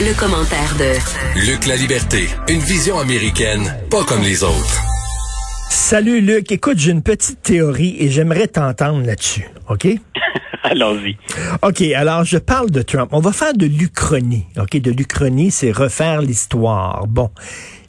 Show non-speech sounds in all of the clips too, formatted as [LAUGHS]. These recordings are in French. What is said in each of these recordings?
Le commentaire de Luc La Liberté, une vision américaine, pas comme les autres. Salut Luc, écoute, j'ai une petite théorie et j'aimerais t'entendre là-dessus, OK? [LAUGHS] Allons-y. OK, alors je parle de Trump. On va faire de l'Uchronie, OK? De l'Uchronie, c'est refaire l'histoire. Bon.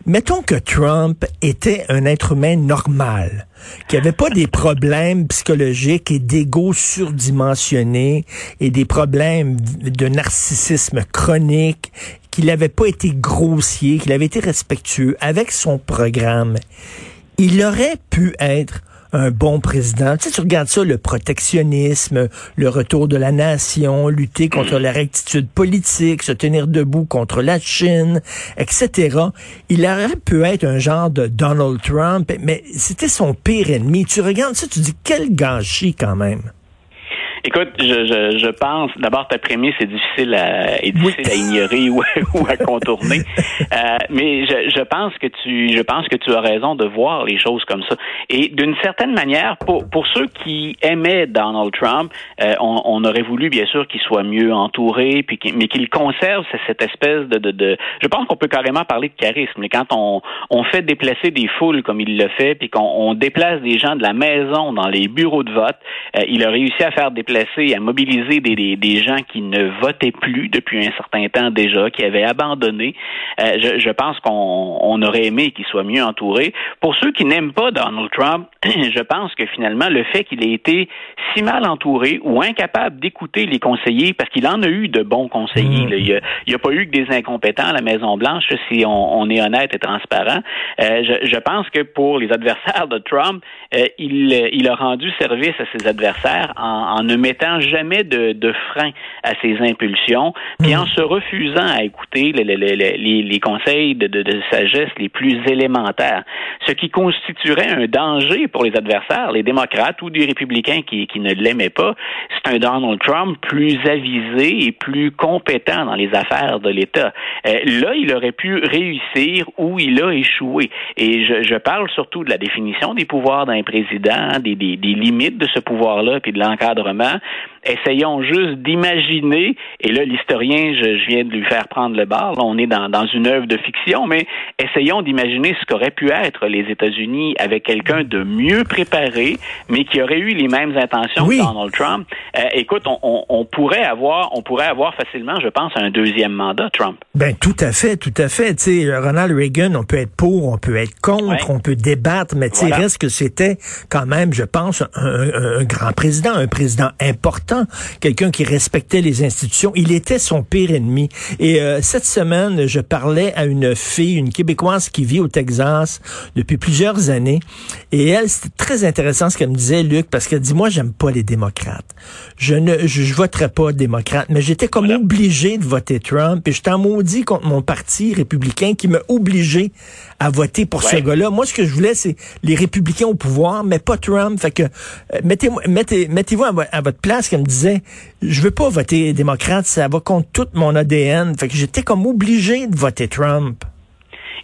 Mettons que Trump était un être humain normal, qui avait pas des problèmes psychologiques et d'ego surdimensionné et des problèmes de narcissisme chronique, qu'il n'avait pas été grossier, qu'il avait été respectueux avec son programme. Il aurait pu être un bon président. Tu sais, tu regardes ça, le protectionnisme, le retour de la nation, lutter contre la rectitude politique, se tenir debout contre la Chine, etc. Il aurait pu être un genre de Donald Trump, mais c'était son pire ennemi. Tu regardes ça, tu dis quel gâchis quand même. Écoute, je, je, je pense, d'abord, ta prémisse est difficile à, est difficile à ignorer ou, [LAUGHS] ou, à contourner. [LAUGHS] Euh, mais je, je, pense que tu, je pense que tu as raison de voir les choses comme ça. Et d'une certaine manière, pour, pour ceux qui aimaient Donald Trump, euh, on, on, aurait voulu, bien sûr, qu'il soit mieux entouré, puis mais qu'il conserve cette espèce de, de, de je pense qu'on peut carrément parler de charisme. Mais quand on, on fait déplacer des foules comme il le fait, puis qu'on déplace des gens de la maison dans les bureaux de vote, euh, il a réussi à faire déplacer à mobiliser des, des, gens qui ne votaient plus depuis un certain temps déjà, qui avaient abandonné. Euh, je, pense qu'on on aurait aimé qu'il soit mieux entouré. Pour ceux qui n'aiment pas Donald Trump, [CLEARS THROAT] je pense que finalement, le fait qu'il ait été si mal entouré ou incapable d'écouter les conseillers, parce qu'il en a eu de bons conseillers, il n'y a, pas eu que des incompétents à la Maison-Blanche, si on, est honnête et transparent. Euh, je, pense que pour les adversaires de Trump, euh, il, il a rendu service à ses adversaires en, en mettant jamais de, de frein à ses impulsions, puis en hmm. se refusant à écouter les, les, les conseils de, de, de, sagesse les plus élémentaires, ce qui constituerait un danger pour les adversaires, les démocrates ou des républicains qui, qui ne l'aimaient pas. C'est un Donald Trump plus avisé et plus compétent dans les affaires de l'État. Euh, là, il aurait pu réussir où il a échoué. Et je, je parle surtout de la définition des pouvoirs d'un président, des, des, des limites de ce pouvoir-là, puis de l'encadrement Yeah. Essayons juste d'imaginer, et là, l'historien, je, viens de lui faire prendre le bar, là, on est dans, dans une œuvre de fiction, mais essayons d'imaginer ce qu'aurait pu être les États-Unis avec quelqu'un de mieux préparé, mais qui aurait eu les mêmes intentions que Donald Trump. Euh, écoute, on, on, pourrait avoir, on pourrait avoir facilement, je pense, un deuxième mandat, Trump. Ben, tout à fait, tout à fait. Tu sais, Ronald Reagan, on peut être pour, on peut être contre, on peut débattre, mais tu sais, reste que c'était quand même, je pense, un, un grand président, un président important, quelqu'un qui respectait les institutions. Il était son pire ennemi. Et euh, cette semaine, je parlais à une fille, une Québécoise qui vit au Texas depuis plusieurs années. Et elle, c'était très intéressant ce qu'elle me disait, Luc, parce qu'elle dit, moi, j'aime pas les démocrates. Je ne, je, voterai pas démocrate, mais j'étais comme obligé de voter Trump. Et j'étais en maudit contre mon parti républicain qui m'a obligé à voter pour ce gars-là. Moi, ce que je voulais, c'est les républicains au pouvoir, mais pas Trump. Fait que euh, mettez, mettez, mettez-vous à, votre place, me disait, je veux pas voter démocrate, ça va contre tout mon ADN. Fait que j'étais comme obligé de voter Trump.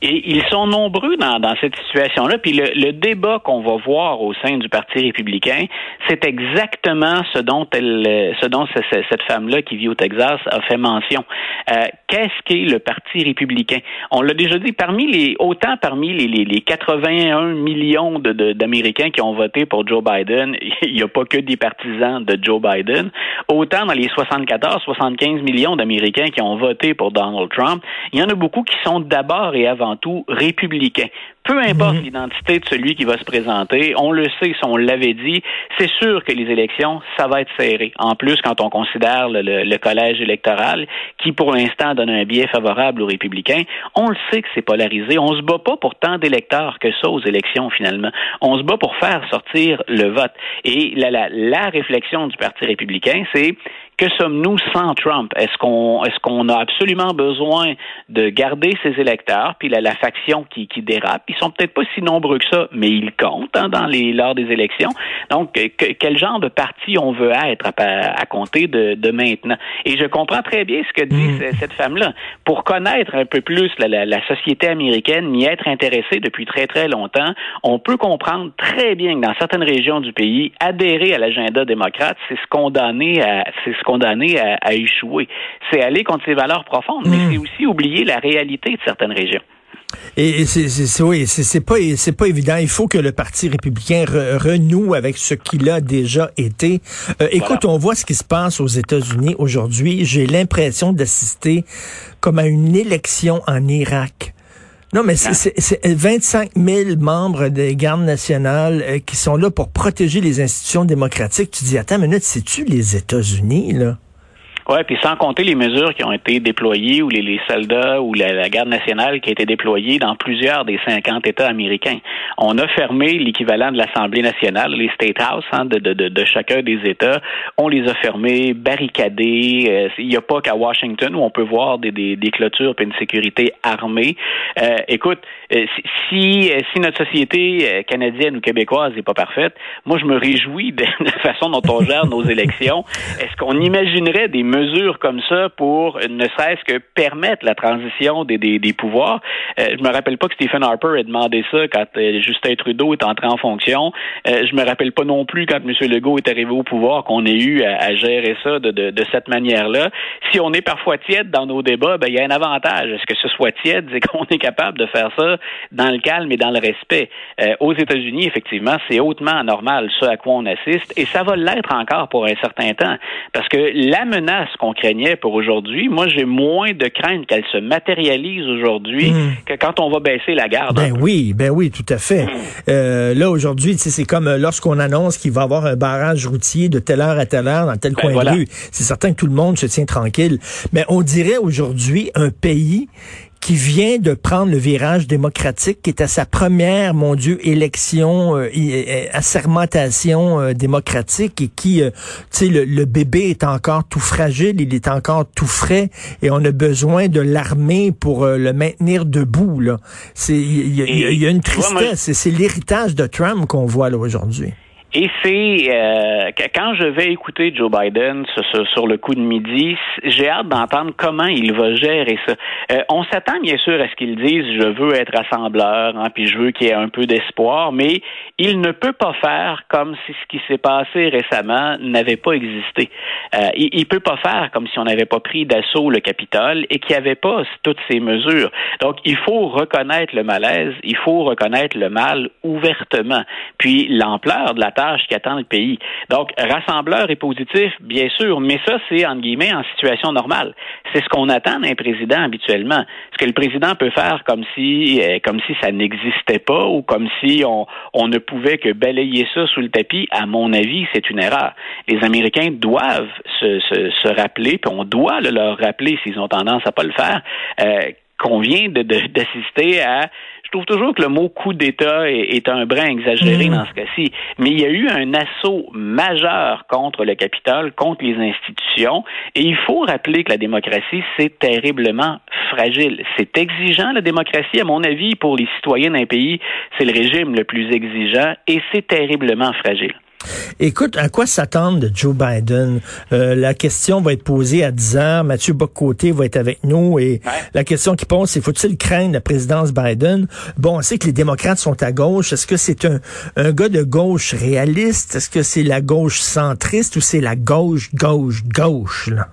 Et ils sont nombreux dans, dans cette situation-là. Puis le, le débat qu'on va voir au sein du Parti républicain, c'est exactement ce dont elle, ce dont cette femme-là qui vit au Texas a fait mention. Euh, Qu'est-ce qu'est le Parti républicain? On l'a déjà dit. Parmi les autant parmi les, les, les 81 millions d'Américains de, qui ont voté pour Joe Biden, [LAUGHS] il n'y a pas que des partisans de Joe Biden. Autant dans les 74-75 millions d'Américains qui ont voté pour Donald Trump, il y en a beaucoup qui sont d'abord et avant tout républicain. Peu importe mhm. l'identité de celui qui va se présenter, on le sait, si on l'avait dit, c'est sûr que les élections, ça va être serré. En plus, quand on considère le, collège électoral, qui pour l'instant donne un biais favorable aux républicains, on le sait que c'est polarisé. On se bat pas pour tant d'électeurs que ça aux élections, finalement. On se bat pour faire sortir le vote. Et la, la, la réflexion du Parti républicain, c'est que sommes-nous sans Trump? Est-ce qu'on est-ce qu'on a absolument besoin de garder ses électeurs, puis la, la faction qui, qui dérape? Ils sont peut-être pas si nombreux que ça, mais ils comptent hein, dans les lors des élections. Donc, quel genre de parti on veut être à, à compter de, de, maintenant? Et je comprends très bien ce que dit mm. cette femme-là. Pour connaître un peu plus la, la, la société américaine, m'y être intéressé depuis très très longtemps, on peut comprendre très bien que dans certaines régions du pays, adhérer à l'agenda démocrate, c'est se condamner à c'est condamné à, échouer. C'est aller contre ses valeurs profondes, mais hmm. c'est aussi oublier la réalité de certaines régions. Et c'est oui, c'est pas c'est pas évident. Il faut que le Parti républicain renoue avec ce qu'il a déjà été. Euh, écoute, on voit ce qui se passe aux États-Unis aujourd'hui. J'ai l'impression d'assister comme à une élection en Irak. Non, mais c'est 25 000 membres des gardes nationales euh, qui sont là pour protéger les institutions démocratiques. Tu dis, attends une minute, c'est-tu les États-Unis, là? Oui, puis sans compter les mesures qui ont été déployées ou les, soldats ou la, garde nationale qui a été déployée dans plusieurs des 50 États américains. On a fermé l'équivalent de l'Assemblée nationale, les State House hein, de, de, de, chacun des États. On les a fermés, barricadés. Euh, il n'y a pas qu'à Washington où on peut voir des, des, des clôtures et une sécurité armée. Euh, écoute, euh, si, si notre société canadienne ou québécoise n'est pas parfaite, moi je me réjouis de [LAUGHS] la façon dont on gère nos élections. Est-ce qu'on imaginerait des mesures comme ça pour ne serait-ce que permettre la transition des, des, pouvoirs. Euh, je me rappelle pas que Stephen Harper ait demandé ça quand euh, Justin Trudeau est entré en fonction. Euh, je me rappelle pas non plus quand M. Legault est arrivé au pouvoir qu'on ait eu à, gérer ça de, de, de cette manière-là. Si on est parfois tiède dans nos débats, ben il y a un avantage. Est-ce que ce soit tiède, c'est [LAUGHS] qu'on est capable de faire ça dans le calme et dans le respect. Euh, aux États-Unis, effectivement, c'est hautement anormal ce à quoi on assiste, et ça va l'être encore pour un certain temps, parce que la menace ce qu'on craignait pour aujourd'hui, moi, j'ai moins de crainte qu'elle se matérialise aujourd'hui hmm. que quand on va baisser la garde. Ben oui, ben oui, tout à fait. Euh, là, aujourd'hui, c'est comme euh, lorsqu'on annonce qu'il va y avoir un barrage routier de telle heure à telle heure dans tel ben coin de rue. C'est certain que tout le monde se tient tranquille. Mais on dirait aujourd'hui un pays qui vient de prendre le virage démocratique, qui est à sa première, mon Dieu, élection, euh, assermentation euh, démocratique, et qui, euh, tu sais, le, bébé est encore tout fragile, il est encore tout frais, et on a besoin de l'armée pour le maintenir debout. Là, c'est il y, a une tristesse, c'est l'héritage de Trump qu'on voit là aujourd'hui. Et c'est euh, quand je vais écouter Joe Biden sur, le coup de midi, j'ai hâte d'entendre comment il va gérer ça. Euh, on s'attend bien sûr à ce qu'il dise je veux être rassembleur, hein, puis je veux qu'il y ait un peu d'espoir, mais il ne peut pas faire comme si ce qui s'est passé récemment n'avait pas existé. Euh, il, ne peut pas faire comme si on n'avait pas pris d'assaut le Capitole et qu'il n'y avait pas toutes ces mesures. Donc il faut reconnaître le malaise, il faut reconnaître le mal ouvertement, puis l'ampleur de la le pays. Donc, rassembleur et positif, bien sûr, mais ça, c'est, entre guillemets, en situation normale. C'est ce qu'on attend d'un président habituellement. Ce que le président peut faire comme si, euh, comme si ça n'existait pas ou comme si on, on ne pouvait que balayer ça sous le tapis, à mon avis, c'est une erreur. Les Américains doivent se, se, se rappeler, puis on doit le leur rappeler s'ils ont tendance à pas le faire, euh, qu'on vient d'assister à je trouve toujours que le mot coup d'État est, un brin exagéré mmh. dans ce cas-ci, mais il y a eu un assaut majeur contre le capital, contre les institutions, et il faut rappeler que la démocratie, c'est terriblement fragile. C'est exigeant, la démocratie, à mon avis, pour les citoyens d'un pays, c'est le régime le plus exigeant, et c'est terriblement fragile. Écoute, à quoi s'attendre de Joe Biden? Euh, la question va être posée à 10 heures. Mathieu Bocoté va être avec nous et la question qui pose, c'est faut-il craindre la présidence Biden? Bon, on sait que les démocrates sont à gauche. Est-ce que c'est un, un gars de gauche réaliste? Est-ce que c'est la gauche centriste ou c'est la gauche, gauche, gauche? Là?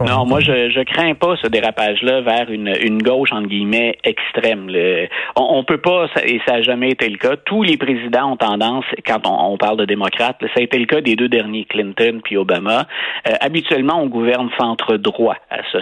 Non, moi je je crains pas ce dérapage-là vers une, une gauche entre guillemets extrême. Le, on, on, peut pas et ça a jamais été le cas. Tous les présidents ont tendance, quand on, parle de démocrates, ça a été le cas des deux derniers, Clinton puis Obama. Euh, habituellement, on gouverne centre droit,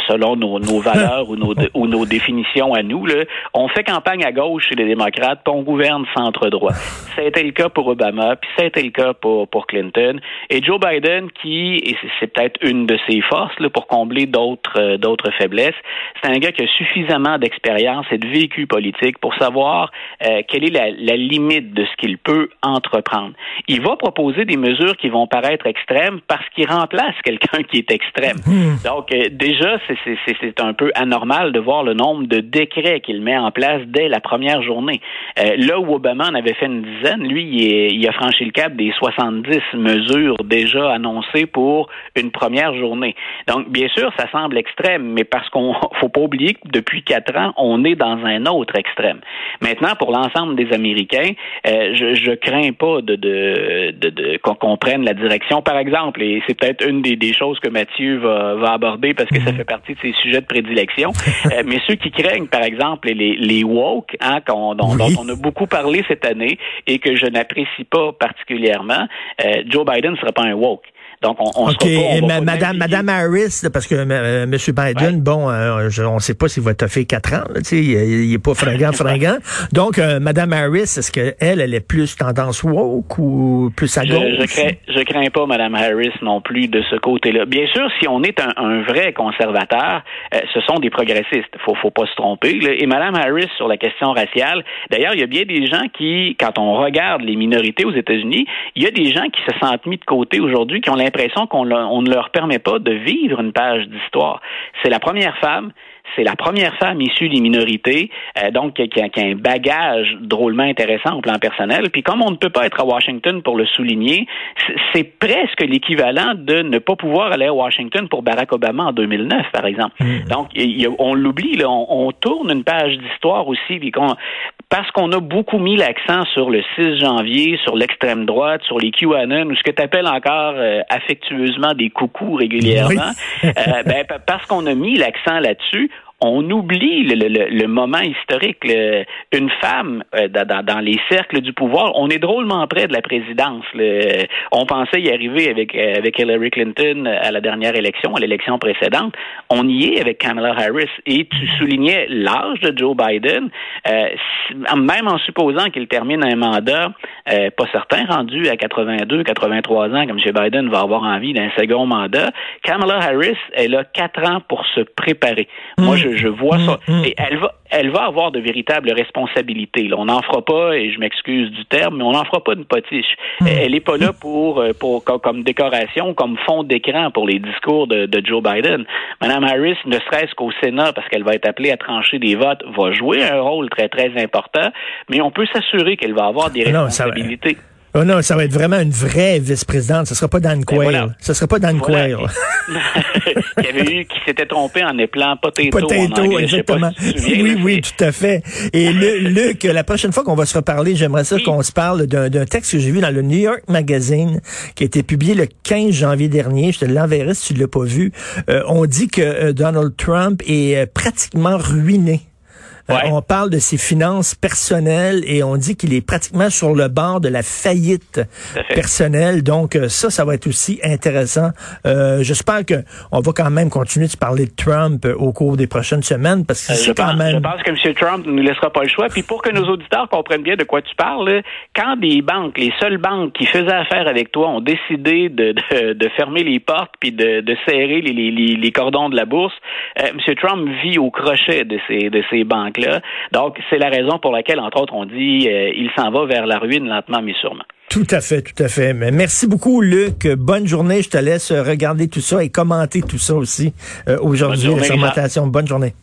selon nos, nos [LAUGHS] valeurs ou nos ou nos définitions à nous. Là. On fait campagne à gauche chez les démocrates, puis on gouverne centre droit. Ça a été le cas pour Obama, puis ça a été le cas pour pour Clinton. Et Joe Biden, qui et c'est peut-être une de ses forces là, pour combler d'autres euh, d'autres faiblesses. C'est un gars qui a suffisamment d'expérience et de vécu politique pour savoir euh, quelle est la, la, limite de ce qu'il peut entreprendre. Il va proposer des mesures qui vont paraître extrêmes parce qu'il remplace [LAUGHS] quelqu'un qui est extrême. Hmm. Donc euh, déjà, c'est un peu anormal de voir le nombre de décrets qu'il met en place dès la première journée. là où Obama en avait fait une dizaine, lui, il, il a franchi le cap des 70 mesures déjà annoncées pour une première journée. Donc, bien bien sûr, ça semble extrême, mais parce qu'on [LAUGHS] faut pas oublier que depuis quatre ans, on est dans un autre extrême. Maintenant, pour l'ensemble des Américains, euh, je, je crains pas de, de, de, qu'on prenne la direction, par exemple, et c'est peut-être une des, des, choses que Mathieu va, va aborder parce que ça mhm. fait partie de ses sujets de prédilection. Euh, [LAUGHS] mais ceux qui craignent, par exemple, les, les woke, hein, dont, dont, on a beaucoup parlé cette année et que je n'apprécie pas particulièrement, euh, Joe Biden ne serait pas un woke. Donc, on, on OK, Madame, Madame Harris, parce que euh, M. Biden, bon, euh, on ne sait pas s'il va fait quatre ans, tu sais, il, n'est pas fringant, [LAUGHS] fringant. Donc, euh, Madame Harris, est-ce qu'elle, elle est plus tendance woke ou plus à gauche? Je, crains, je crains pas Madame Harris non plus de ce côté-là. Bien sûr, si on est un, vrai conservateur, ce sont des progressistes. Faut, faut pas se tromper. Et Madame Harris sur la question raciale, d'ailleurs, il y a bien des gens qui, quand on regarde les minorités aux États-Unis, il y a des gens qui se sentent mis de côté aujourd'hui, qui ont l'impression qu'on ne leur permet pas de vivre une page d'histoire. C'est la première femme c'est la première femme issue des minorités, euh, donc qui a, un bagage drôlement intéressant au plan personnel. Puis comme on ne peut pas être à Washington pour le souligner, c'est presque l'équivalent de ne pas pouvoir aller à Washington pour Barack Obama en 2009, par exemple. Mm. Donc on l'oublie, on, on, tourne une page d'histoire aussi, puis parce qu'on a beaucoup mis l'accent sur le 6 janvier, sur l'extrême droite, sur les QAnon, ou ce que tu appelles encore euh, affectueusement des coucous régulièrement, [LAUGHS] euh, ben, parce qu'on a mis l'accent là-dessus, on oublie le, moment historique. une femme euh, dans, les cercles du pouvoir, on est drôlement près de la présidence. On pensait y arriver avec, euh, avec Hillary Clinton à la dernière élection, à l'élection précédente. On y est avec Kamala Harris. Et tu soulignais l'âge de Joe Biden. Euh, même en supposant qu'il termine un mandat, pas certain, rendu à 82, 83 ans, comme M. Biden va avoir envie d'un second mandat, Kamala Harris, elle a quatre ans pour se préparer. Moi, je je, vois ça. Mm, mm. Et elle va, elle va avoir de véritables responsabilités. On n'en fera pas, et je m'excuse du terme, mais on n'en fera pas une potiche. Mm. Elle n'est pas là pour, euh, pour comme décoration, comme fond d'écran pour les discours de, Joe Biden. Madame Harris, ne serait-ce qu'au Sénat, parce qu'elle va être appelée à trancher des votes, va jouer un rôle très très important, mais on peut s'assurer qu'elle va avoir des responsabilités. Oh non, ça va être vraiment une vraie vice-présidente. Ce sera pas Dan ben Quayle. Ce sera pas Dan Quayle. [LAUGHS] qui avait eu, qui s'était trompé en épelant potato. Potato, en exactement. oui, oui, tout à fait. Et [LAUGHS] Luc, la prochaine fois qu'on va se reparler, j'aimerais ça qu'on se parle d'un texte que j'ai vu dans le New York Magazine qui a été publié le 15 janvier dernier. Je te l'enverrai si tu l'as pas vu. Euh, on dit que euh, Donald Trump est euh, pratiquement ruiné euh, on parle de ses finances personnelles et on dit qu'il est pratiquement sur le bord de la faillite personnelle. Donc euh, ça, ça va être aussi intéressant. Euh, J'espère que on va quand même continuer de parler de Trump euh, au cours des prochaines semaines parce que c'est quand même. Je pense que M. Trump ne nous laissera pas le choix. Puis pour que nos auditeurs comprennent bien de quoi tu parles, quand des banques, les seules banques qui faisaient affaire avec toi, ont décidé de, de, de fermer les portes puis de, de serrer les, les, les, cordons de la bourse, M. Trump vit au crochet de ces de ces banques donc, c'est la raison pour laquelle, entre autres, on dit euh, il s'en va vers la ruine lentement mais sûrement. Tout à fait, tout à fait. Mais merci beaucoup, Luc. Bonne journée. Je te laisse regarder tout ça et commenter tout ça aussi euh, aujourd'hui. Bonne journée.